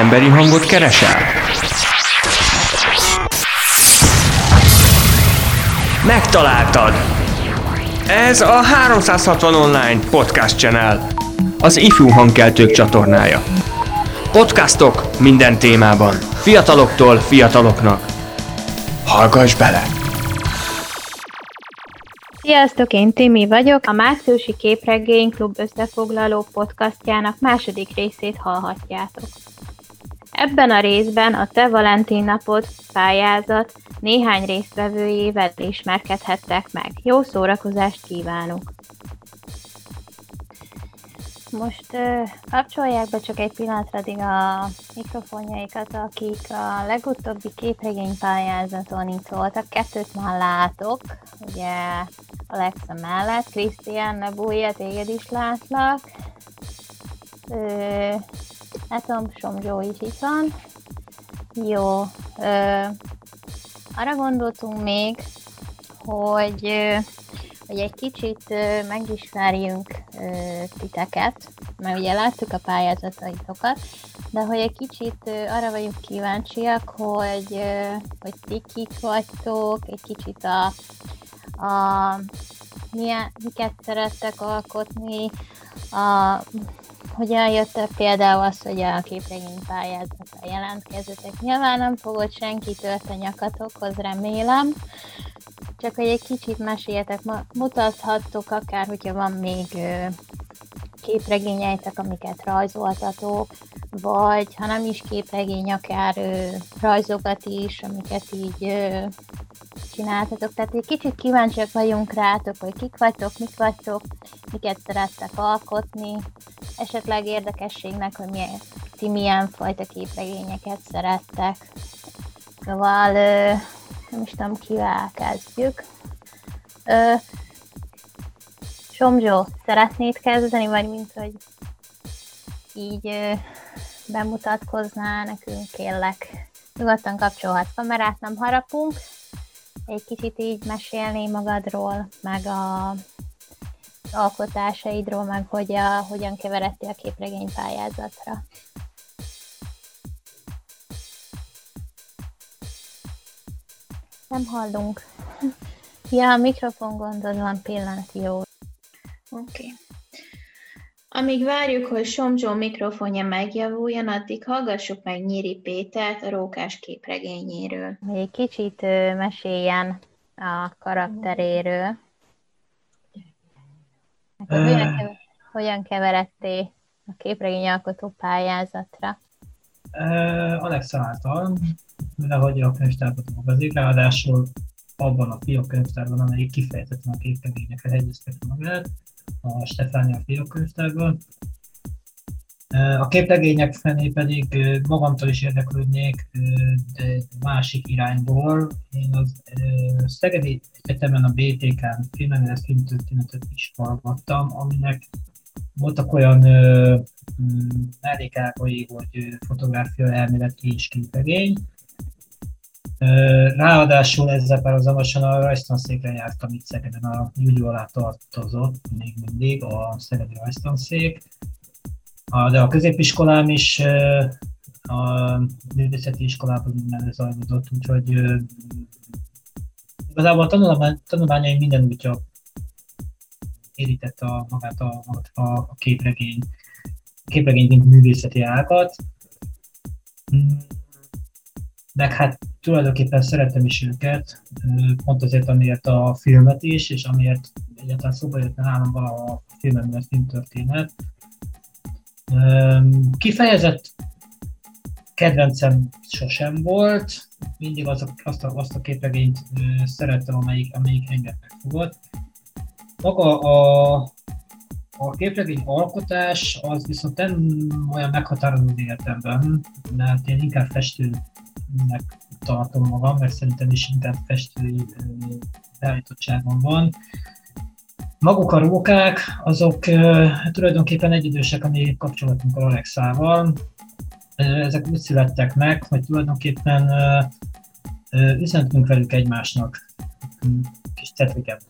Emberi hangot keresel? Megtaláltad! Ez a 360 Online Podcast Channel, az ifjú hangkeltők csatornája. Podcastok minden témában, fiataloktól fiataloknak. Hallgass bele! Sziasztok, én Timi vagyok, a Márciusi Képregény Klub összefoglaló podcastjának második részét hallhatjátok. Ebben a részben a Te Valentin napot pályázat néhány résztvevőjével ismerkedhettek meg. Jó szórakozást kívánok! Most kapcsolják be csak egy pillanatra addig a mikrofonjaikat, akik a legutóbbi képregény pályázaton itt voltak. Kettőt már látok, ugye Alexa mellett. Krisztián, ne bújja, téged is látlak. Látom, Somzsó is van. Jó. Arra gondoltunk még, hogy hogy egy kicsit megismerjünk titeket, mert ugye láttuk a pályázataitokat, de hogy egy kicsit arra vagyunk kíváncsiak, hogy, hogy ti kik vagytok, egy kicsit a, a milyen, miket szerettek alkotni, a, hogyan jött el például az, hogy a képregény pályázatra jelentkezzetek. Nyilván nem fogod senki tört a nyakatokhoz, remélem, csak hogy egy kicsit meséljetek, mutathattok akár, hogyha van még képregényeitek, amiket rajzoltatok, vagy ha nem is képregény, akár ö, rajzokat is, amiket így ö, csináltatok. Tehát egy kicsit kíváncsiak vagyunk rátok, hogy kik vagytok, mik vagytok, miket szerettek alkotni, esetleg érdekességnek, hogy milyen, ti milyen fajta képregényeket szerettek. Szóval ö, nem is tudom, kivel kezdjük. Ö, Somzsó, szeretnéd kezdeni, vagy mint hogy így ö, bemutatkoznál nekünk, kérlek. Nyugodtan kapcsolhat kamerát, nem harapunk. Egy kicsit így mesélni magadról, meg a alkotásaidról, meg hogy a, hogyan keveredtél a képregény pályázatra. Nem hallunk. Ja, a mikrofon gondod van, pillanat, jó. Oké. Okay. Amíg várjuk, hogy Somzsó mikrofonja megjavuljon, addig hallgassuk meg Nyíri Pétert a rókás képregényéről. Egy kicsit meséljen a karakteréről. Hogyan, kever, hogyan keveredtél a képregényalkotó pályázatra? Uh, Alexa által, hogy a könyvtárba dolgozik, ráadásul abban a fiók könyvtárban, amelyik kifejezetten a képregényekre hegyeztek magát, a Stefánia fiók könyvtárban. A képregények felé pedig magamtól is érdeklődnék, de másik irányból. Én az Szegedi Egyetemen a BTK-n filmemlélet filmtörténetet is hallgattam, aminek voltak olyan mellékágai, hogy fotográfia elméleti és képregény, Ráadásul ezzel párhuzamosan a rajztanszékre jártam itt Szegeden, a Júlió alá tartozott még mindig a Szegedi rajztanszék. De a középiskolám is a művészeti iskolában minden zajlódott, úgyhogy igazából a tanulmányaim minden útja érítette a, magát a, a, a képregény, a képregény mint művészeti ágat. Hmm meg hát tulajdonképpen szeretem is őket, pont azért, amiért a filmet is, és amiért egyáltalán szóba jött nálam a filmem, mert filmtörténet. Kifejezett kedvencem sosem volt, mindig az a, azt, a, azt a képregényt szerettem, amelyik, amelyik engem megfogott. Maga a, a képregény alkotás az viszont nem olyan meghatározó értemben, mert én inkább festő nek tartom magam, mert szerintem is inkább festői beállítottságom van. Maguk a rókák, azok tulajdonképpen egyidősek a mi kapcsolatunk a Alexával. Ezek úgy születtek meg, hogy tulajdonképpen üzenetünk velük egymásnak kis tetliket.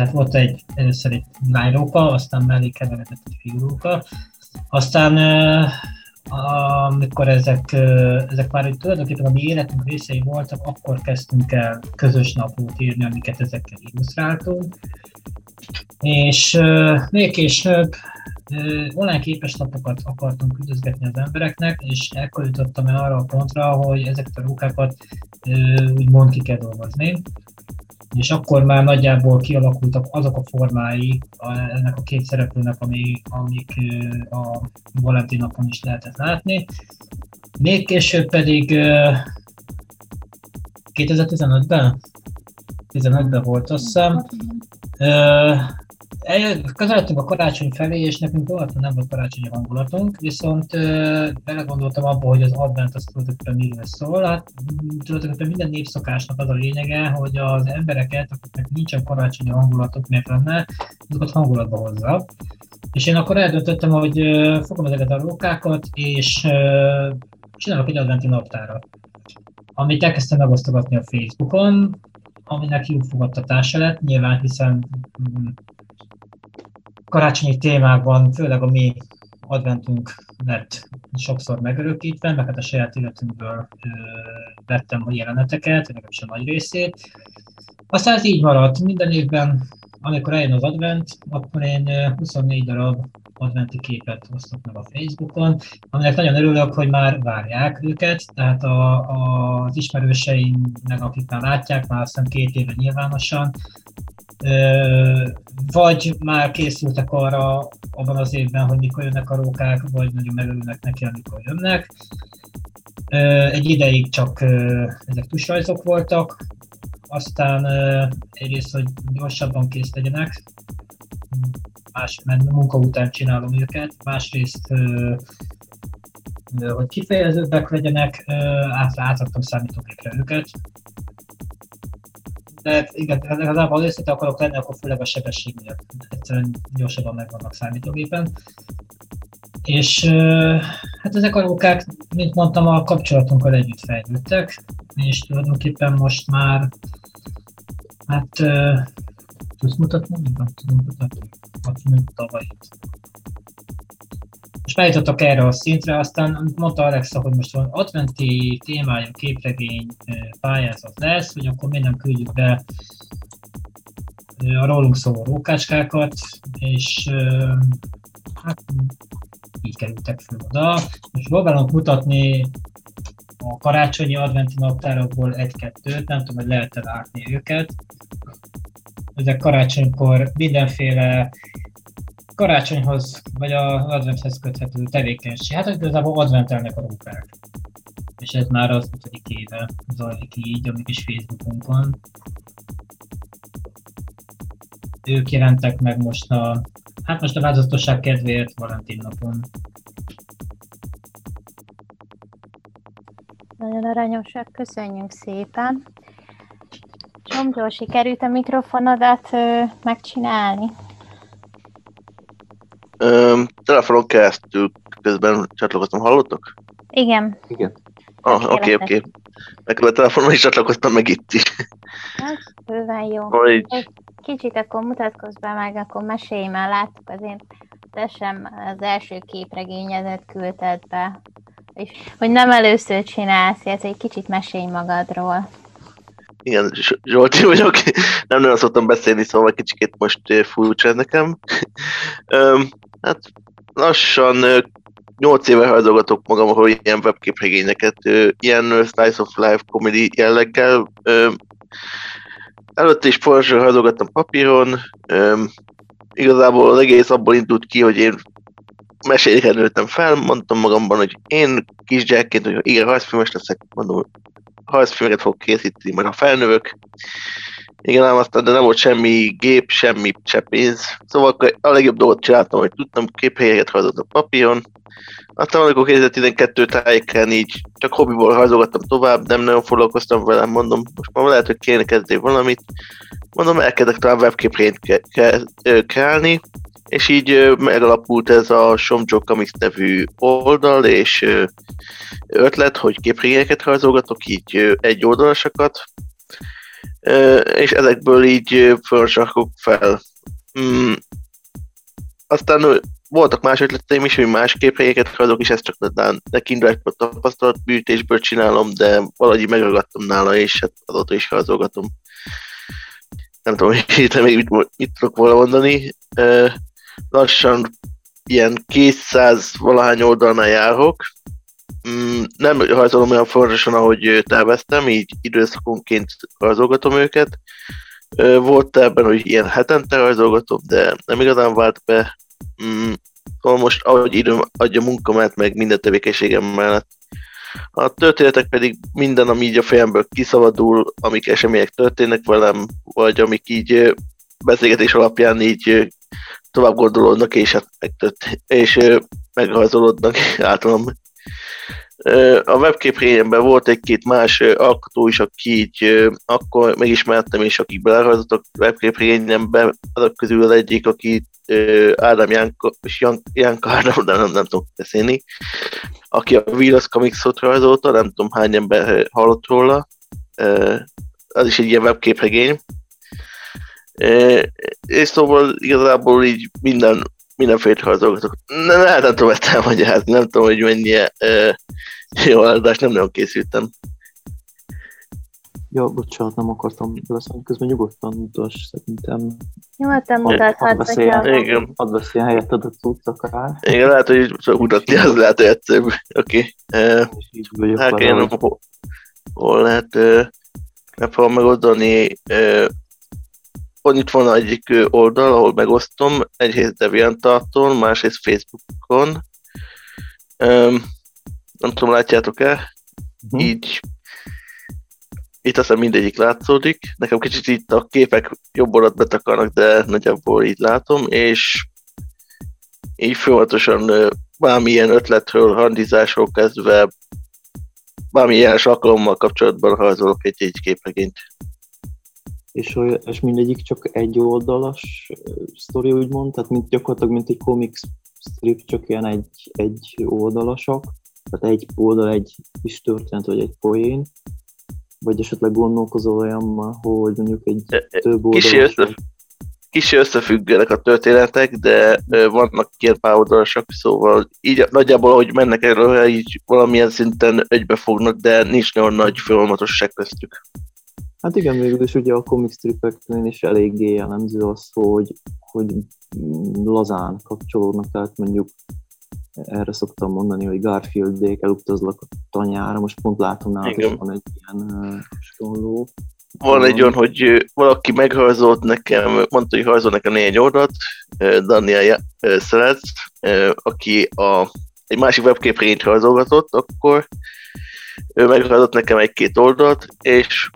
Tehát volt egy, először egy lányróka, aztán mellé keveredett egy fiúróka, aztán amikor ezek, ezek már tulajdonképpen a mi életünk részei voltak, akkor kezdtünk el közös napot írni, amiket ezekkel illusztráltunk. És még később online képeslapokat akartunk küldözgetni az embereknek, és ekkor jutottam el arra a pontra, hogy ezeket a rókákat úgymond ki kell dolgozni. És akkor már nagyjából kialakultak azok a formái ennek a két szereplőnek, ami, amik a Valentin napon is lehetett látni. Még később pedig 2015-ben? 15-ben volt azt hiszem közeledtünk a karácsony felé, és nekünk valóban nem volt karácsonyi hangulatunk, viszont uh, belegondoltam abba, hogy az advent az tulajdonképpen miről szól. Hát tulajdonképpen minden népszakásnak az a lényege, hogy az embereket, akiknek nincsen karácsonyi hangulatok, miért lenne, azokat hangulatba hozza. És én akkor eldöntöttem, hogy uh, fogom ezeket a rókákat, és csinálok egy adventi naptárat amit elkezdtem megosztogatni a Facebookon, aminek jó fogadtatása lett, nyilván hiszen mm, karácsonyi témákban, főleg a mi adventünk lett sokszor megörökítve, meg hát a saját életünkből ö, vettem a jeleneteket, legalábbis a nagy részét. Aztán ez így maradt. Minden évben, amikor eljön az advent, akkor én 24 darab adventi képet osztok meg a Facebookon, aminek nagyon örülök, hogy már várják őket, tehát a, a, az ismerőseimnek, akik már látják, már azt két éve nyilvánosan, vagy már készültek arra abban az évben, hogy mikor jönnek a rókák, vagy nagyon megörülnek neki, amikor jönnek. Egy ideig csak ezek tusrajzok voltak, aztán egyrészt, hogy gyorsabban kész legyenek, más, mert munka után csinálom őket, másrészt, hogy kifejezőbbek legyenek, átraktam számítógépre őket, de igen, igazából őszinte akarok lenni, akkor főleg a sebesség miatt. Egyszerűen gyorsabban megvannak számítógépen. És hát ezek a rókák, mint mondtam, a kapcsolatunkkal együtt fejlődtek, és tulajdonképpen most már, hát tudsz mutatni? Nem tudom mutatni. Azt mondjuk tavaly most eljutottak erre a szintre, aztán mondta Alexa, hogy most van adventi témájú képregény pályázat lesz, hogy akkor nem küldjük be a rólunk szóló rókácskákat, és hát így kerültek fel oda. Most próbálunk mutatni a karácsonyi adventi naptárokból egy-kettőt, nem tudom, hogy lehet-e látni őket. Ezek karácsonykor mindenféle karácsonyhoz, vagy a adventhez köthető tevékenység. Hát igazából adventelnek a rókák. És ez már az ötödik éve zajlik így, amik is Facebookunkon. Ők jelentek meg most a, hát most a változatosság kedvéért Valentin napon. Nagyon aranyosak, köszönjük szépen. Csomgyó, sikerült a mikrofonodat ö, megcsinálni? Telefonon keresztül közben csatlakoztam, hallottok? Igen. Igen. Ah, oké, oké. Meg a telefonon is csatlakoztam, meg itt is. Hát, bőven jó. Hogy... Kicsit akkor mutatkozz be meg, akkor mesélj már, láttuk azért, te sem az első képregényedet küldted be. És hogy nem először csinálsz, ez egy kicsit mesélj magadról. Igen, Zsolti vagyok, nem nagyon szoktam beszélni, szóval kicsit most furcsa ez nekem. Hát lassan 8 éve hajdogatok magamról ilyen webképregényeket, ilyen slice of life comedy jelleggel. Előtte is forrásra hajdogattam papíron, igazából az egész abból indult ki, hogy én meséléket nőttem fel, mondtam magamban, hogy én kisgyerekként, hogy igen, rajzfilmes leszek, mondom, rajzfilmeket fog készíteni, majd a felnövök, igen, ám aztán de nem volt semmi gép, semmi se. Szóval a legjobb dolgot csináltam, hogy tudtam képhelyeket rajzolni a papíron. Aztán amikor 2012 tájéken így csak hobbiból rajzolgattam tovább, nem nagyon foglalkoztam vele, mondom, most már lehet, hogy kéne kezdeni valamit. Mondom, elkezdek talán webképrényt kreálni, és így megalapult ez a Somjo nevű oldal, és ötlet, hogy képrényeket rajzolgatok, így egy oldalasakat, és ezekből így fölsakok fel. Mm. Aztán voltak más ötleteim is, hogy más képregényeket rajzolok, és ezt csak ne kiindulásból tapasztalat bűtésből csinálom, de valahogy megragadtam nála, és hát azóta is rajzolgatom. Nem tudom, hogy még mit, mit tudok volna mondani. Lassan ilyen 200 valahány oldalnál járok. Mm, nem rajzolom olyan fontosan, ahogy terveztem, így időszakonként rajzolgatom őket. Volt ebben, hogy ilyen hetente rajzolgatom, de nem igazán vált be. Mm, szóval most, ahogy időm adja munkamát, meg minden tevékenységem mellett. A történetek pedig minden, ami így a fejemből kiszabadul, amik események történnek velem, vagy amik így beszélgetés alapján így tovább gondolódnak, és, hát és megrajzolódnak általam. A webkép volt egy-két más alkotó is, aki így akkor megismertem, és akik belerajzoltak webkép rényembe, azok közül egyik, aki Ádám Jánka, és Jánka Ádám, de nem, nem tudom beszélni, aki a Virus Comics-ot rajzolta, nem tudom hány ember hallott róla, az is egy ilyen webképregény, és szóval igazából így minden, mindenféle rajzolgatok. Nem, nem, nem tudom ezt elmagyarázni, nem tudom, hogy mennyi jó adást nem nagyon készültem. Ja, bocsánat, nem akartam beleszólni, közben nyugodtan utas, szerintem. Nyugodtan mutathatsz, Igen. Hadd beszéljen helyetted a cucc akár. Igen, lehet, hogy csak mutatni, az lehet, hogy egyszerűbb. Oké. Okay. hát én hol, hol lehet, uh, megpróbálom megoldani. Uh, itt van egyik oldal, ahol megosztom, egyrészt Deviantarton, másrészt Facebookon. Um, nem tudom, látjátok-e? Uh-huh. Így itt aztán mindegyik látszódik. Nekem kicsit itt a képek jobb oldalt betakarnak, de nagyjából így látom, és így folyamatosan bármilyen ötletről, handizásról kezdve bármilyen alkalommal kapcsolatban rajzolok egy-egy képregényt. És, és mindegyik csak egy oldalas sztori, úgymond, tehát mint, gyakorlatilag mint egy comics strip, csak ilyen egy, egy oldalasak, tehát egy oldal egy kis történet, vagy egy poén, vagy esetleg gondolkozol olyanban, hogy mondjuk egy több oldalas... Kicsi, össze, kicsi összefüggenek a történetek, de vannak két pároldalasak, szóval így nagyjából, ahogy mennek erről, így valamilyen szinten egybefognak, de nincs nagyon nagy folyamatosság köztük. Hát igen, végül is ugye a comic stripeknél is eléggé jellemző az, hogy, hogy lazán kapcsolódnak, tehát mondjuk erre szoktam mondani, hogy Garfieldék elutazlak a tanyára, most pont látom nálatok van egy ilyen hasonló. Van egy olyan, hogy valaki megrajzolt nekem, mondta, hogy rajzol nekem négy oldalt, Daniel Szelec, aki a, egy másik webképrényt rajzolgatott, akkor ő megrajzolt nekem egy-két oldalt, és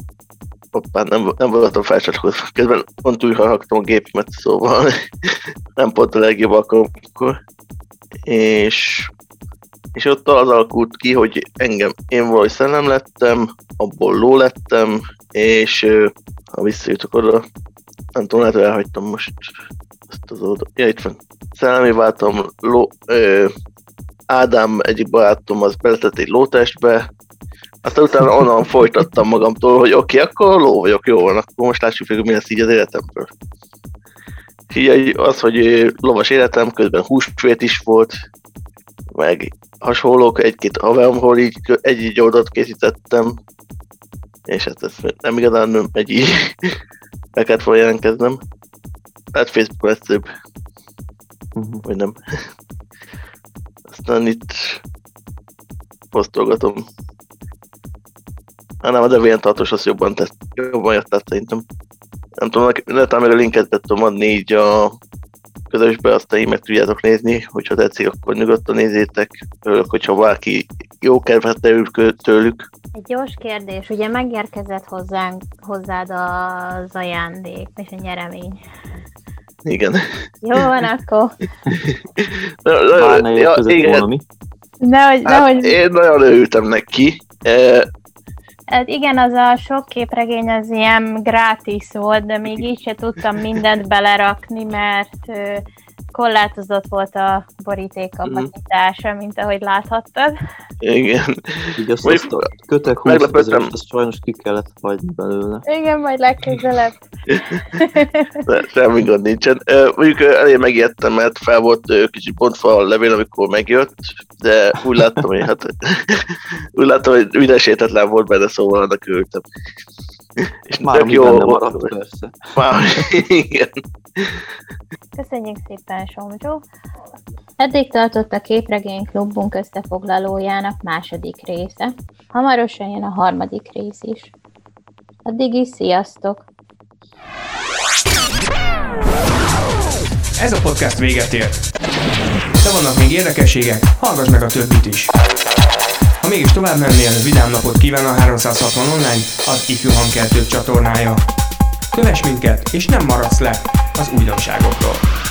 hoppá, nem, nem voltam felcsatlakozva. Közben pont újra raktam a gépemet, szóval nem pont a legjobb alkalomkor és, és ott az alakult ki, hogy engem, én valahogy szellem lettem, abból ló lettem, és ha visszajutok oda, nem tudom, lehet, hogy elhagytam most ezt az oldal. Ja, itt van. Szellemi váltam, ló, ö, Ádám egyik barátom az beletett egy lótestbe, aztán utána onnan folytattam magamtól, hogy oké, okay, akkor ló vagyok, jó van, akkor most lássuk hogy mi lesz így az életemből. Így az, hogy lovas életem, közben húsvét is volt, meg hasonlók, egy-két haveromról így egy-egy oldalt készítettem, és hát ez nem igazán megy így, meg kellett volna jelentkeznem. Hát Facebook lesz több, uh-huh. vagy nem. Aztán itt posztolgatom. Nem, a Deviant tartós az jobban, tett, jobban jött tehát szerintem nem tudom, lehet meg a linket tudom adni így a közösbe, aztán így meg tudjátok nézni, hogyha tetszik, akkor nyugodtan nézzétek. Örülök, hogyha valaki jó kedvet terül tőlük. Egy gyors kérdés, ugye megérkezett hozzánk, hozzád az ajándék és a nyeremény. Igen. Jó van akkor. na, na, na, ja, igen. Volna, Nehogy, hát nehogy... Én nagyon örültem neki. Hát igen, az a sok képregény az ilyen gratis volt, de még így se tudtam mindent belerakni, mert korlátozott volt a boríték kapacitása, mint ahogy láthattad. Igen. Így azt, azt a kötek 20 meglepődtem. ezeret, azt sajnos ki kellett hagyni belőle. Igen, majd legközelebb. De semmi gond nincsen. Mondjuk elég megijedtem, mert fel volt kicsit bontva a levél, amikor megjött, de úgy láttam, hogy hát úgy láttam, hogy minősítetlen volt benne, szóval annak örültem. És Már tök jó maradt, persze. Már, igen. Köszönjük szépen, Somzsó! Eddig tartott a Képregény Klubunk összefoglalójának második része. Hamarosan jön a harmadik rész is. Addig is sziasztok! Ez a podcast véget ért. De vannak még érdekességek, hallgass meg a többit is. Ha mégis tovább mennél, vidám napot kíván a 360 online, az Ifjú Hangkeltők csatornája. Kövess minket, és nem maradsz le az újdonságokról.